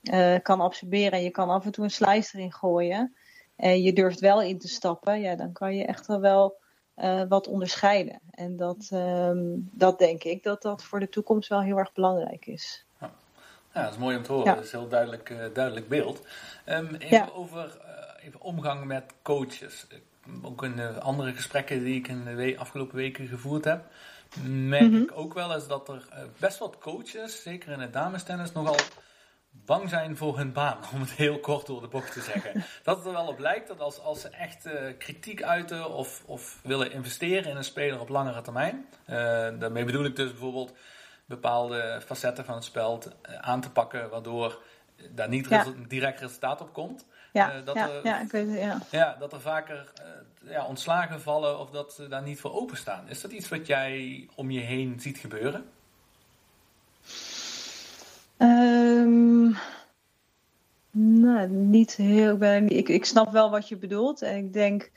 eh, kan absorberen en je kan af en toe een slice erin gooien. En je durft wel in te stappen, ja, dan kan je echt wel, wel eh, wat onderscheiden. En dat, ehm, dat denk ik dat dat voor de toekomst wel heel erg belangrijk is. Ja, dat is mooi om te horen. Ja. Dat is een heel duidelijk, eh, duidelijk beeld. Ehm, even Ja. over eh, even omgang met coaches. Ook in de andere gesprekken die ik in de we- afgelopen weken gevoerd heb, merk Mhm. ik ook wel eens dat er best wat coaches, zeker in het damestennis, nogal bang zijn voor hun baan, om het heel kort door de bocht te zeggen. dat het er wel op lijkt dat als, als ze echt eh, kritiek uiten of, of willen investeren in een speler op langere termijn, eh, daarmee bedoel ik dus bijvoorbeeld bepaalde facetten van het spel te- eh, aan te pakken, waardoor daar niet Ja. resu- direct resultaat op komt. Ja, dat ja, er- ja, ik weet het, ja. Ja, dat er vaker ja, ontslagen vallen of dat ze daar niet voor openstaan. Is dat iets wat jij om je heen ziet gebeuren? Ehm, nou, niet heel. Ik, ben, ik, ik snap wel wat je bedoelt. En ik denk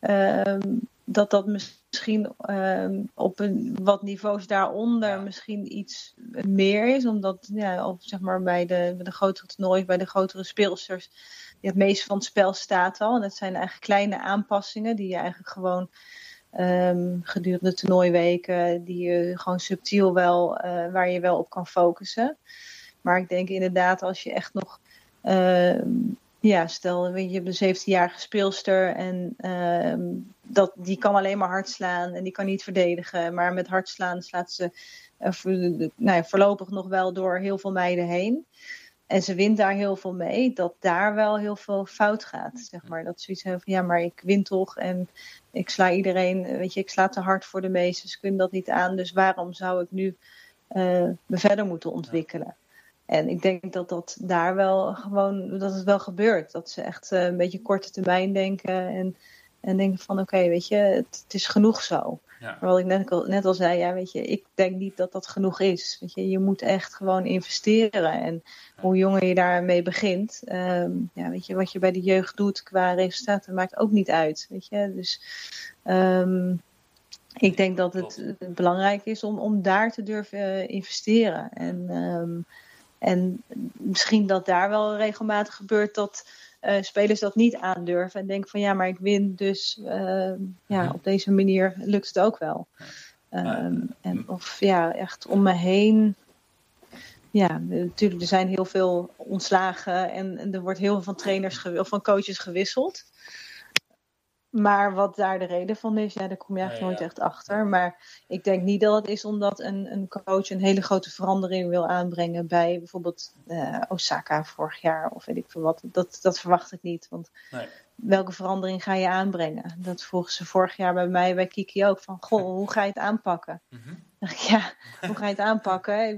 ehm, dat dat misschien ehm, op een wat niveaus daaronder misschien iets meer is. Omdat ja, of, zeg maar bij de, bij de grotere toernooien, bij de grotere speelsters, het meeste van het spel staat al. En dat zijn eigenlijk kleine aanpassingen die je eigenlijk gewoon ehm, gedurende toernooiweken, die je gewoon subtiel wel, eh, waar je wel op kan focussen. Maar ik denk inderdaad, als je echt nog, ehm, ja, stel, weet je, hebt een 17-jarige speelster en ehm, dat, die kan alleen maar hard slaan en die kan niet verdedigen. Maar met hard slaan slaat ze eh, nou ja, voorlopig nog wel door heel veel meiden heen. En ze wint daar heel veel mee, dat daar wel heel veel fout gaat. Zeg maar. Dat zoiets van ja, maar ik win toch en ik sla iedereen, weet je, ik sla te hard voor de meesten, ze kunnen dat niet aan. Dus waarom zou ik nu eh, me verder moeten ontwikkelen? En ik denk dat dat daar wel gewoon, dat het wel gebeurt. Dat ze echt eh, een beetje korte termijn denken en, en denken van oké, weet je, het, het is genoeg zo. Ja. Maar wat ik net al, net al zei, ja, weet je, ik denk niet dat dat genoeg is. Weet je, je moet echt gewoon investeren. En hoe jonger je daarmee begint, ehm, ja, weet je, wat je bij de jeugd doet qua resultaten maakt ook niet uit. Weet je, dus ehm, ik denk dat het belangrijk is om, om daar te durven eh, investeren. En, ehm, en misschien dat daar wel regelmatig gebeurt dat eh, spelers dat niet aandurven en denken van ja, maar ik win, dus ehm, ja, Mhm. op deze manier lukt het ook wel. Ehm, en of ja, echt om me heen. Ja, natuurlijk, er zijn heel veel ontslagen en, en er wordt heel veel van trainers of van coaches gewisseld. Maar wat daar de reden van is, ja, daar kom je eigenlijk nooit echt achter. Maar ik denk niet dat het is omdat een, een coach een hele grote verandering wil aanbrengen bij bijvoorbeeld eh, Osaka vorig jaar of weet ik veel wat. Dat, dat verwacht ik niet. Want Nee. welke verandering ga je aanbrengen? Dat vroegen ze vorig jaar bij mij bij Kiki ook. Van, goh, hoe ga je het aanpakken? Dacht ik, ja, hoe ga je het aanpakken?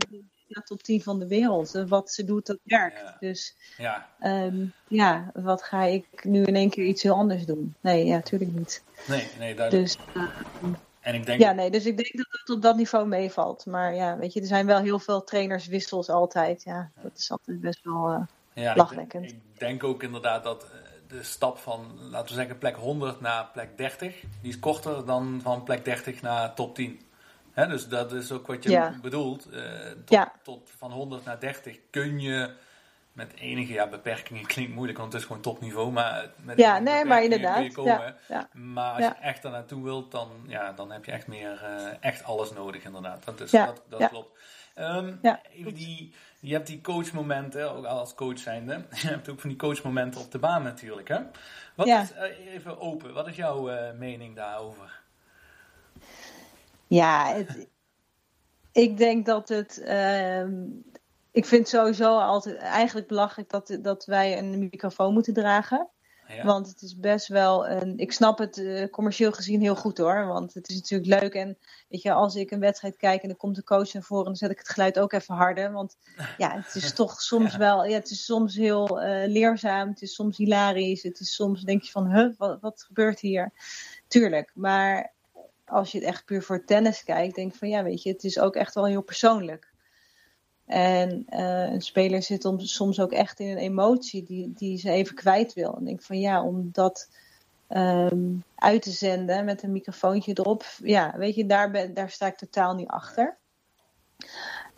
Top 10 van de wereld. En Wat ze doet, dat werkt. Ja. Dus Ja, ehm, ja, wat ga ik nu in één keer iets heel anders doen? Nee, ja, natuurlijk niet. nee, nee, duidelijk. Dus En ik denk, ja, nee, dus ik denk dat het op dat niveau meevalt. Maar ja, weet je, er zijn wel heel veel trainerswissels altijd. Ja, dat is altijd best wel... eh, ja, ik, lachwekkend. ik denk ook inderdaad dat eh, de stap van, laten we zeggen, plek 100 naar plek 30, die is korter dan van plek 30 naar top 10. Dus dat is ook wat je Ja. bedoelt. eh, tot, Ja. tot van 100 naar 30 kun je met enige ja, beperkingen, klinkt moeilijk, want het is gewoon topniveau. Maar met Ja, nee, maar beperkingen kun je inderdaad. komen. Ja. Maar als je echt daar naartoe wilt, dan, ja, dan heb je echt meer, eh, echt alles nodig inderdaad. Dat, is, dat, dat klopt. Ja, even die, je hebt die coachmomenten, ook als coach zijnde. Je hebt ook van die coachmomenten op de baan natuurlijk. Hè? Wat Ja. is, eh, even open, wat is jouw mening daarover? Ja, het, ik denk dat het. ehm, ik vind sowieso altijd eigenlijk belachelijk dat, dat wij een microfoon moeten dragen. Ja. Want het is best wel een. Ik snap het eh, commercieel gezien heel goed hoor. Want het is natuurlijk leuk. En weet je, als ik een wedstrijd kijk en dan komt de coach naar voren, dan zet ik het geluid ook even harder. Want ja, het is toch soms wel. Ja, het is soms heel eh, leerzaam. Het is soms hilarisch. Het is soms denk je van, huh, wat, wat gebeurt hier? Tuurlijk. Maar als je het echt puur voor tennis kijkt, denk ik van ja, weet je, het is ook echt wel heel persoonlijk. En eh, een speler zit om, soms ook echt in een emotie die, die ze even kwijt wil. En denk van ja, om dat ehm, uit te zenden met een microfoontje erop, ja, weet je, daar, ben, daar sta ik totaal niet achter.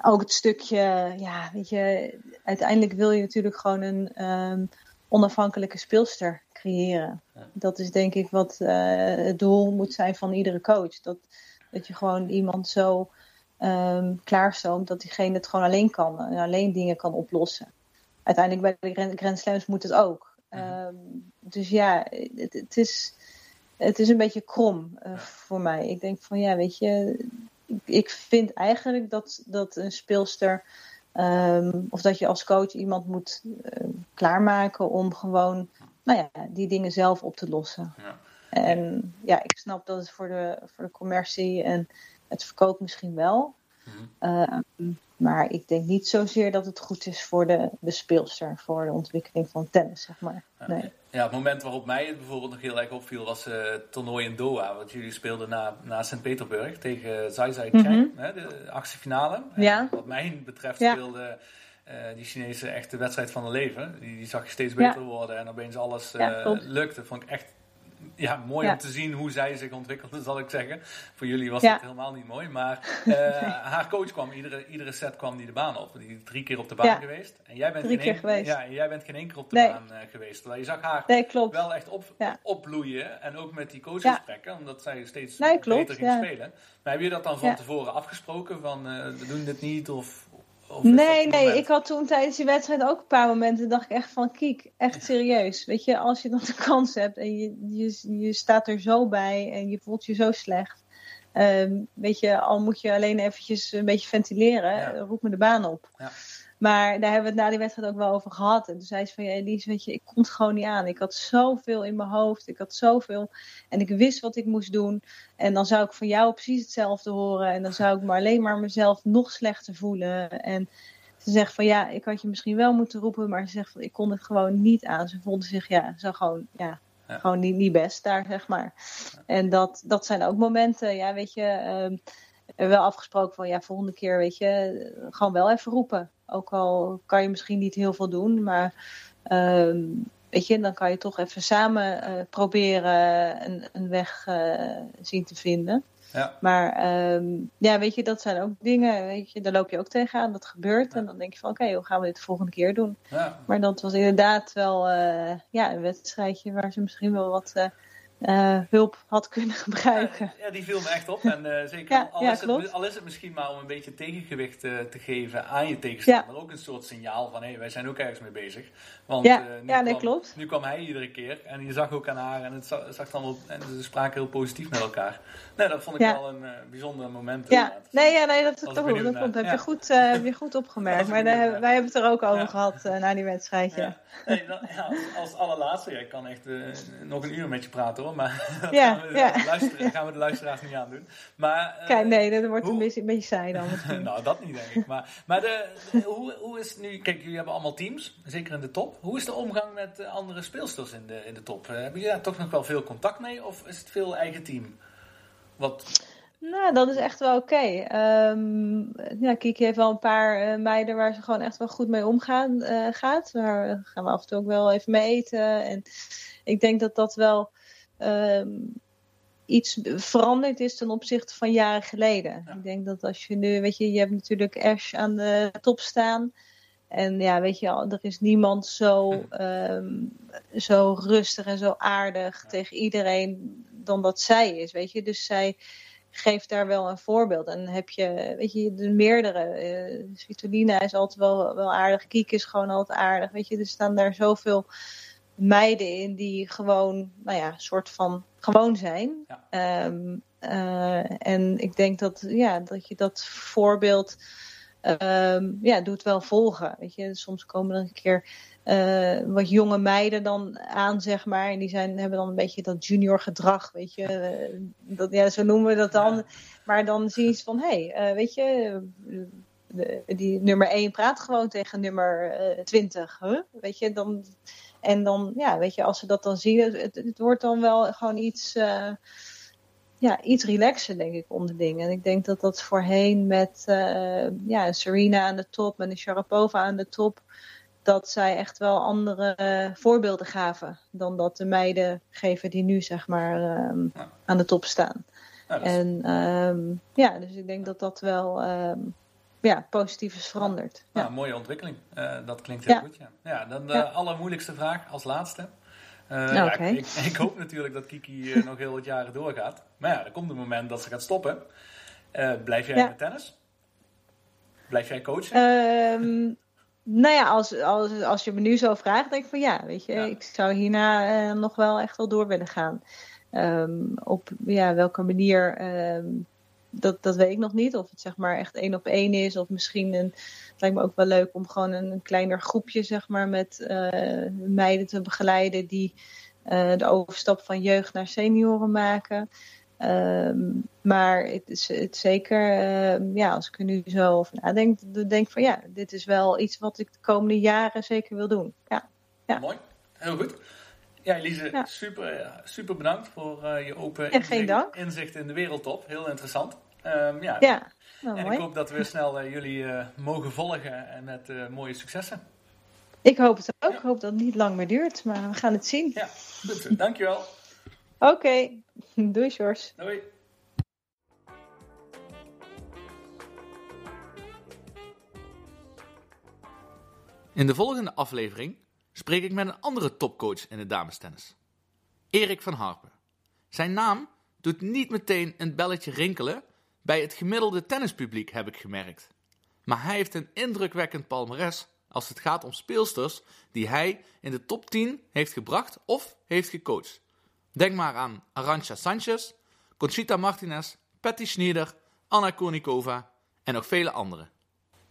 Ook het stukje, ja, weet je, uiteindelijk wil je natuurlijk gewoon een ehm, onafhankelijke speelster creëren. Dat is denk ik wat eh, het doel moet zijn van iedere coach. Dat, dat je gewoon iemand zo ehm klaarstoomt dat diegene het gewoon alleen kan. En alleen dingen kan oplossen. Uiteindelijk bij de Grand, Slams moet het ook. Ehm, dus ja, het, het, is, het is een beetje krom eh, voor mij. Ik denk van ja, weet je, ik, ik vind eigenlijk dat, dat een speelster. Ehm, of dat je als coach iemand moet eh, klaarmaken om gewoon nou ja, die dingen zelf op te lossen. Ja. En ja, ik snap dat het voor de, voor de commercie en het verkoop misschien wel. Uh, maar ik denk niet zozeer dat het goed is voor de, de speelster, voor de ontwikkeling van tennis, zeg maar. Nee. Ja, het moment waarop mij het bijvoorbeeld nog heel erg opviel was uh, het toernooi in Doha. Want jullie speelden na, na Sint-Petersburg tegen Zai Zai Cheng, -hmm. hè, de achtste finale. Ja. wat mij betreft ja. speelde uh, die Chinese echt de wedstrijd van hun leven. Die, die zag je steeds beter ja. worden en opeens alles uh, lukte. Vond ik echt ja, mooi Ja. om te zien hoe zij zich ontwikkelde, zal ik zeggen. Voor jullie was Ja. het helemaal niet mooi. Maar eh, haar coach kwam, iedere, iedere set kwam die de baan op. Die is drie keer op de baan Ja. geweest. En jij bent Drie geen keer één- geweest. Ja, jij bent geen één keer op de Nee. baan eh, geweest. Terwijl je zag haar Nee, wel echt op, opbloeien. En ook met die coachgesprekken, omdat zij steeds beter ging spelen. Maar heb je dat dan van tevoren afgesproken? Van eh, we doen dit niet? Of, Nee, nee, moment? ik had toen tijdens die wedstrijd ook een paar momenten. dacht ik echt van, kiek, echt serieus. Weet je, als je dan de kans hebt en je, je, je staat er zo bij en je voelt je zo slecht. ehm, weet je, al moet je alleen eventjes een beetje ventileren, Ja. roep me de baan op. Ja. Maar daar hebben we het na die wedstrijd ook wel over gehad. En toen zei ze van, ja, Elise, weet je, ik kon het gewoon niet aan. Ik had zoveel in mijn hoofd, ik had zoveel. En ik wist wat ik moest doen. En dan zou ik van jou precies hetzelfde horen. En dan zou ik maar alleen maar mezelf nog slechter voelen. En ze zegt van, ja, ik had je misschien wel moeten roepen. Maar ze zegt van, ik kon het gewoon niet aan. Ze voelde zich, ja, zo gewoon, ja, Ja. gewoon niet, niet best daar, zeg maar. En dat, dat zijn ook momenten, ja, weet je... ehm, hebben wel afgesproken van ja, volgende keer, weet je, gewoon wel even roepen. Ook al kan je misschien niet heel veel doen, maar ehm, weet je, dan kan je toch even samen eh, proberen een, een weg eh, zien te vinden. Ja. Maar ehm, ja, weet je, dat zijn ook dingen, weet je, daar loop je ook tegenaan, dat gebeurt. En dan denk je van oké, hoe gaan we dit de volgende keer doen? Ja. Maar dat was inderdaad wel eh, ja, een wedstrijdje waar ze misschien wel wat eh, hulp had kunnen gebruiken. Ja, die viel me echt op. En eh, zeker, Ja, al, ja, is het, klopt. al is het misschien maar om een beetje tegengewicht eh, te geven aan je tegenstander. Ook een soort signaal van, hé, wij zijn ook ergens mee bezig. Want Ja, nu, nee, kwam, klopt. nu kwam hij iedere keer en je zag ook aan haar en het zag, zag dan wel, en ze spraken heel positief met elkaar. Nee, dat vond ik wel een bijzonder moment. Ja, nee, ja, nee dat, dat, ik dat, naar. heb, je goed, heb je goed opgemerkt. Maar daar, wij hebben het er ook over gehad eh, na die wedstrijd. Ja. Ja. Nee, dan, ja, als, als allerlaatste, ik kan echt nog een uur met je praten hoor, maar Ja, gaan, we, de luisteraars- gaan we de luisteraars niet aandoen. Maar, eh, Kijk, nee, dat wordt hoe- een beetje, een beetje saai dan misschien. nou, dat niet, denk ik. Maar, maar de, de- hoe, hoe is het nu? Kijk, jullie hebben allemaal teams, zeker in de top. Hoe is de omgang met eh, andere speelsters in de, in de top? Eh, hebben jullie daar toch nog wel veel contact mee? Of is het veel eigen team? Wat, Nou, dat is echt wel oké. Ehm, ja, Kiki heeft wel een paar meiden waar ze gewoon echt wel goed mee omgaan gaat. Daar gaan we af en toe ook wel even mee eten. En ik denk dat dat wel iets veranderd is ten opzichte van jaren geleden. Ja. Ik denk dat als je nu, weet je, je hebt natuurlijk Ash aan de top staan. En ja, weet je, er is niemand zo, ehm, zo rustig en zo aardig tegen iedereen dan dat zij is, weet je. Dus zij geeft daar wel een voorbeeld. En heb je, weet je, de meerdere. eh Svitolina is altijd wel, wel aardig. Kiek is gewoon altijd aardig, weet je. Er staan daar zoveel meiden in die gewoon, nou ja, soort van gewoon zijn. Ja. Ehm, eh, en ik denk dat, ja, dat je dat voorbeeld ehm, ja, doet wel volgen. Weet je, soms komen er een keer eh, wat jonge meiden dan aan, zeg maar. En die zijn, hebben dan een beetje dat junior gedrag, weet je. Eh, dat, ja, zo noemen we dat dan. Ja. Maar dan zie je van, hé, hey, weet je, de- die nummer 1 praat gewoon tegen nummer eh 20. Huh? Weet je, dan, en dan, ja, weet je, als ze dat dan zien, het, het wordt dan wel gewoon iets, eh, ja, iets relaxer, denk ik, onderling. En ik denk dat dat voorheen met eh, ja, Serena aan de top en de Sharapova aan de top, dat zij echt wel andere eh, voorbeelden gaven dan dat de meiden geven die nu, zeg maar, ehm, Ja. aan de top staan. is- En ehm, ja, dus ik denk dat dat wel ehm, ja, positief is veranderd. nou, Ja. mooie ontwikkeling. Eh, dat klinkt heel Ja. goed, ja. Ja, dan de Ja. allermoeilijkste vraag als laatste. Eh, Nou, oké. ik, ik hoop natuurlijk dat Kiki eh, nog heel wat jaren doorgaat. Maar ja, er komt een moment dat ze gaat stoppen. Eh, blijf jij de tennis? Blijf jij coachen? Ehm, nou ja, als, als, als je me nu zo vraagt, denk ik van ja, weet je, ik zou hierna eh, nog wel echt wel door willen gaan. Ehm, op ja, welke manier, ehm, dat, dat weet ik nog niet. Of het zeg maar echt één op één is, of misschien een, het lijkt me ook wel leuk om gewoon een, kleiner groepje zeg maar met eh, meiden te begeleiden die eh, de overstap van jeugd naar senioren maken. Ehm, maar het is het zeker, ehm, ja, als ik er nu zo over nadenk, dan denk ik van ja, dit is wel iets wat ik de komende jaren zeker wil doen. Ja, ja. Mooi, heel goed. Ja, Elise, Ja. super, super bedankt voor eh, je open Ja, geen inzicht, dank. inzicht in de wereldtop. Heel interessant. Ehm, ja. ja. Nou, en mooi. ik hoop dat we snel eh, jullie eh, mogen volgen en met eh, mooie successen. Ik hoop het ook. Ja. Ik hoop dat het niet lang meer duurt, maar we gaan het zien. Ja, goed. Dankjewel. Oké, doei Sjors. Doei. In de volgende aflevering spreek ik met een andere topcoach in de damestennis. Erik van Harpen. Zijn naam doet niet meteen een belletje rinkelen bij het gemiddelde tennispubliek, heb ik gemerkt. Maar hij heeft een indrukwekkend palmares als het gaat om speelsters die hij in de top 10 heeft gebracht of heeft gecoacht. Denk maar aan Arantxa Sanchez, Conchita Martinez, Patty Schnieder, Anna Kournikova en nog vele anderen.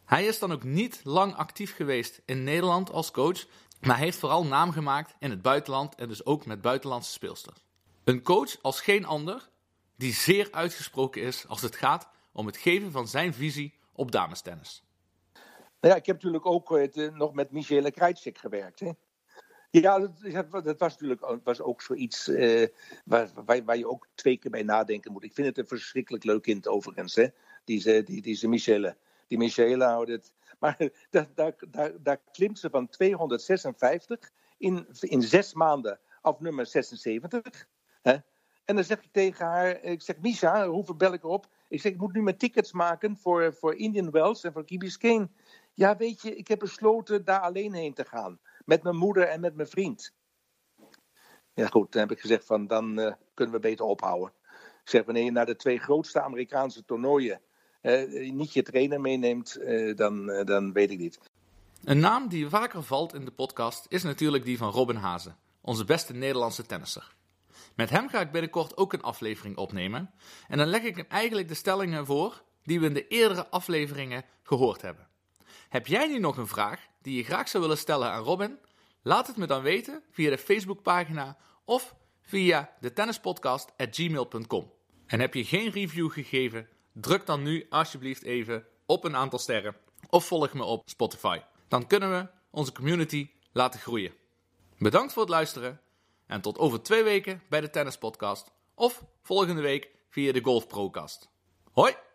Hij is dan ook niet lang actief geweest in Nederland als coach, maar heeft vooral naam gemaakt in het buitenland en dus ook met buitenlandse speelsters. Een coach als geen ander, die zeer uitgesproken is als het gaat om het geven van zijn visie op damestennis. Nou ja, ik heb natuurlijk ook uh, nog met Michele Krajcik gewerkt. Hè? Ja, dat, dat, was natuurlijk was ook zoiets uh, waar, waar, je ook twee keer bij nadenken moet. Ik vind het een verschrikkelijk leuk kind overigens, hè? Die, die, die. Die Michele houdt. Maar daar, daar, daar, daar klimt ze van 256 in, in zes maanden af nummer 76. Hè? En dan zeg ik tegen haar, ik zeg, Misha, hoeveel bel ik erop? Ik zeg, ik moet nu mijn tickets maken voor, voor Indian Wells en voor Key Biscayne. Ja, weet je, ik heb besloten daar alleen heen te gaan. Met mijn moeder en met mijn vriend. Ja, goed, dan heb ik gezegd van, dan uh, kunnen we beter ophouden. Ik zeg, wanneer je naar de twee grootste Amerikaanse toernooien uh, niet je trainer meeneemt, uh, dan, dan weet ik niet. Een naam die vaker valt in de podcast is natuurlijk die van Robin Hazen, onze beste Nederlandse tennisser. Met hem ga ik binnenkort ook een aflevering opnemen. En dan leg ik hem eigenlijk de stellingen voor die we in de eerdere afleveringen gehoord hebben. Heb jij nu nog een vraag die je graag zou willen stellen aan Robin? Laat het me dan weten via de Facebookpagina of via de tennispodcast.gmail.com. En heb je geen review gegeven? Druk dan nu alsjeblieft even op een aantal sterren of volg me op Spotify. Dan kunnen we onze community laten groeien. Bedankt voor het luisteren en tot over twee weken bij de Tennis Podcast of volgende week via de Golf Procast. Hoi!